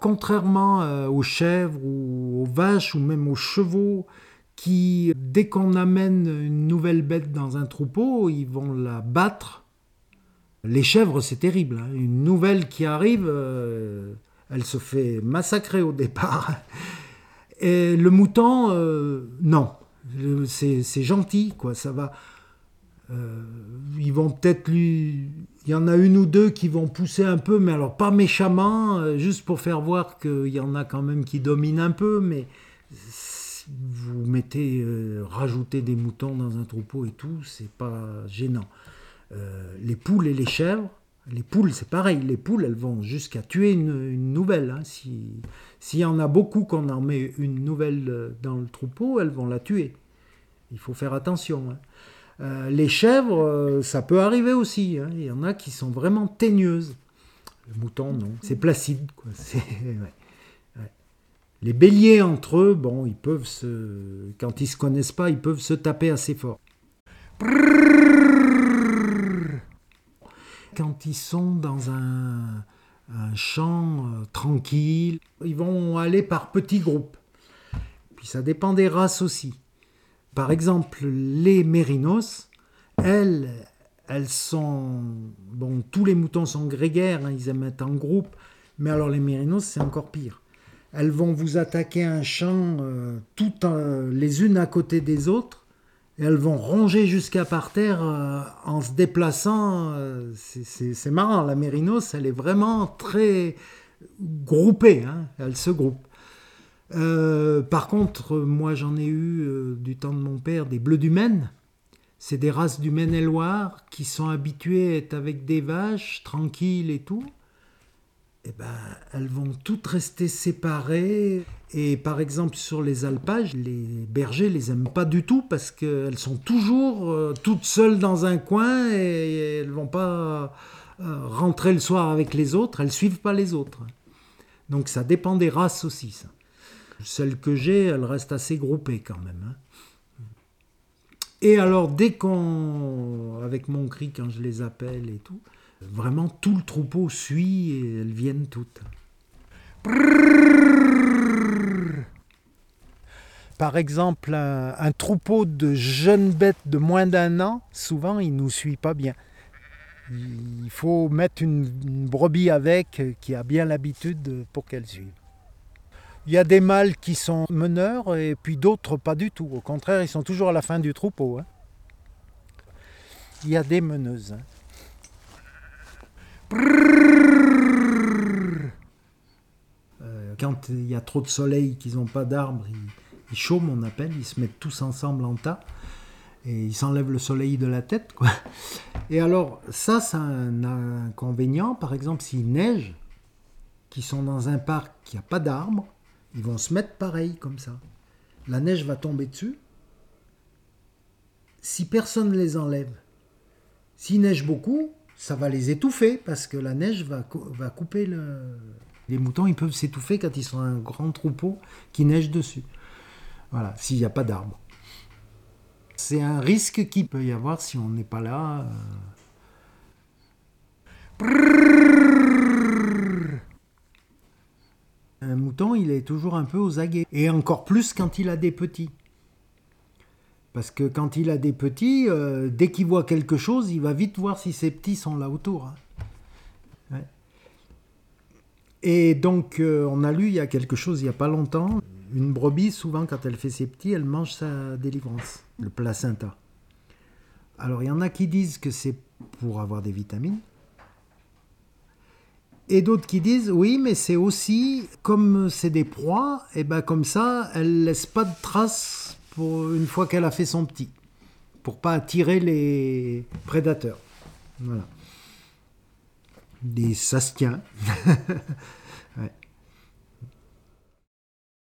Contrairement euh, aux chèvres ou aux vaches ou même aux chevaux qui, dès qu'on amène une nouvelle bête dans un troupeau, ils vont la battre. Les chèvres, c'est terrible. hein. Une nouvelle qui arrive, euh, elle se fait massacrer au départ. Et le mouton, euh, non. C'est gentil, quoi. Ça va. Ils vont peut-être lui. Il y en a une ou deux qui vont pousser un peu, mais alors pas méchamment, euh, juste pour faire voir qu'il y en a quand même qui dominent un peu, mais si vous mettez, euh, rajoutez des moutons dans un troupeau et tout, c'est pas gênant. Euh, les poules et les chèvres, les poules c'est pareil, les poules elles vont jusqu'à tuer une, nouvelle. hein. Si- S'il y en a beaucoup qu'on en met une nouvelle dans le troupeau, elles vont la tuer. Il faut faire attention. hein. Euh, les chèvres, euh, ça peut arriver aussi. hein. Il y en a qui sont vraiment teigneuses. Le mouton, non. C'est placide. Les béliers entre eux, bon, ils peuvent se. Quand ils se connaissent pas, ils peuvent se taper assez fort. Quand ils sont dans un, un champ euh, tranquille, ils vont aller par petits groupes. Puis ça dépend des races aussi. Par exemple, les mérinos, elles, elles sont... Bon, tous les moutons sont grégaires, hein, ils aiment être en groupe, mais alors les mérinos, c'est encore pire. Elles vont vous attaquer un champ euh, toutes les unes à côté des autres, et elles vont ronger jusqu'à par terre euh, en se déplaçant. euh, c'est marrant, la mérinos, elle est vraiment très groupée, hein, elle se groupe. Euh, par contre, moi j'en ai eu euh, du temps de mon père des bleus du Maine. C'est des races du Maine-et-Loire qui sont habituées à être avec des vaches tranquilles et tout. Eh ben, elles vont toutes rester séparées. Et par exemple, sur les alpages, les bergers les aiment pas du tout parce qu'elles sont toujours euh, toutes seules dans un coin et elles vont pas rentrer le soir avec les autres. Elles suivent pas les autres. Donc ça dépend des races aussi, ça. Celle que j'ai, elle reste assez groupée quand même. hein. Et alors, dès qu'on, avec mon cri, quand je les appelle et tout, vraiment tout le troupeau suit et elles viennent toutes. Par exemple, un, troupeau de jeunes bêtes de moins d'un an, souvent, il ne nous suit pas bien. Il faut mettre une, une brebis avec euh, qui a bien l'habitude pour qu'elle suive. Il y a des mâles qui sont meneurs et puis d'autres pas du tout. Au contraire, ils sont toujours à la fin du troupeau. hein. Il y a des meneuses. Quand il y a trop de soleil, qu'ils n'ont pas d'arbres, ils, ils chôment, on appelle, ils se mettent tous ensemble en tas et ils s'enlèvent le soleil de la tête. Et alors, ça, c'est un inconvénient. Par exemple, s'il neige, qui sont dans un parc qui n'a pas d'arbres, ils vont se mettre pareil, comme ça. La neige va tomber dessus. Si personne ne les enlève, s'il neige beaucoup, ça va les étouffer parce que la neige va, cou- va couper le. Les moutons, ils peuvent s'étouffer quand ils sont un grand troupeau qui neige dessus. Voilà, s'il n'y a pas d'arbres. C'est un risque qu'il peut y avoir si on n'est pas là. euh. Un mouton, il est toujours un peu aux aguets. Et encore plus quand il a des petits. Parce que quand il a des petits, euh, dès qu'il voit quelque chose, il va vite voir si ses petits sont là autour. hein. Et donc, euh, on a lu il y a quelque chose, il n'y a pas longtemps, une brebis, souvent, quand elle fait ses petits, elle mange sa délivrance, le placenta. Alors, il y en a qui disent que c'est pour avoir des vitamines. Et d'autres qui disent oui, mais c'est aussi comme c'est des proies, et ben comme ça, elle laisse pas de traces pour une fois qu'elle a fait son petit, pour pas attirer les prédateurs. Voilà. Des ça se tient.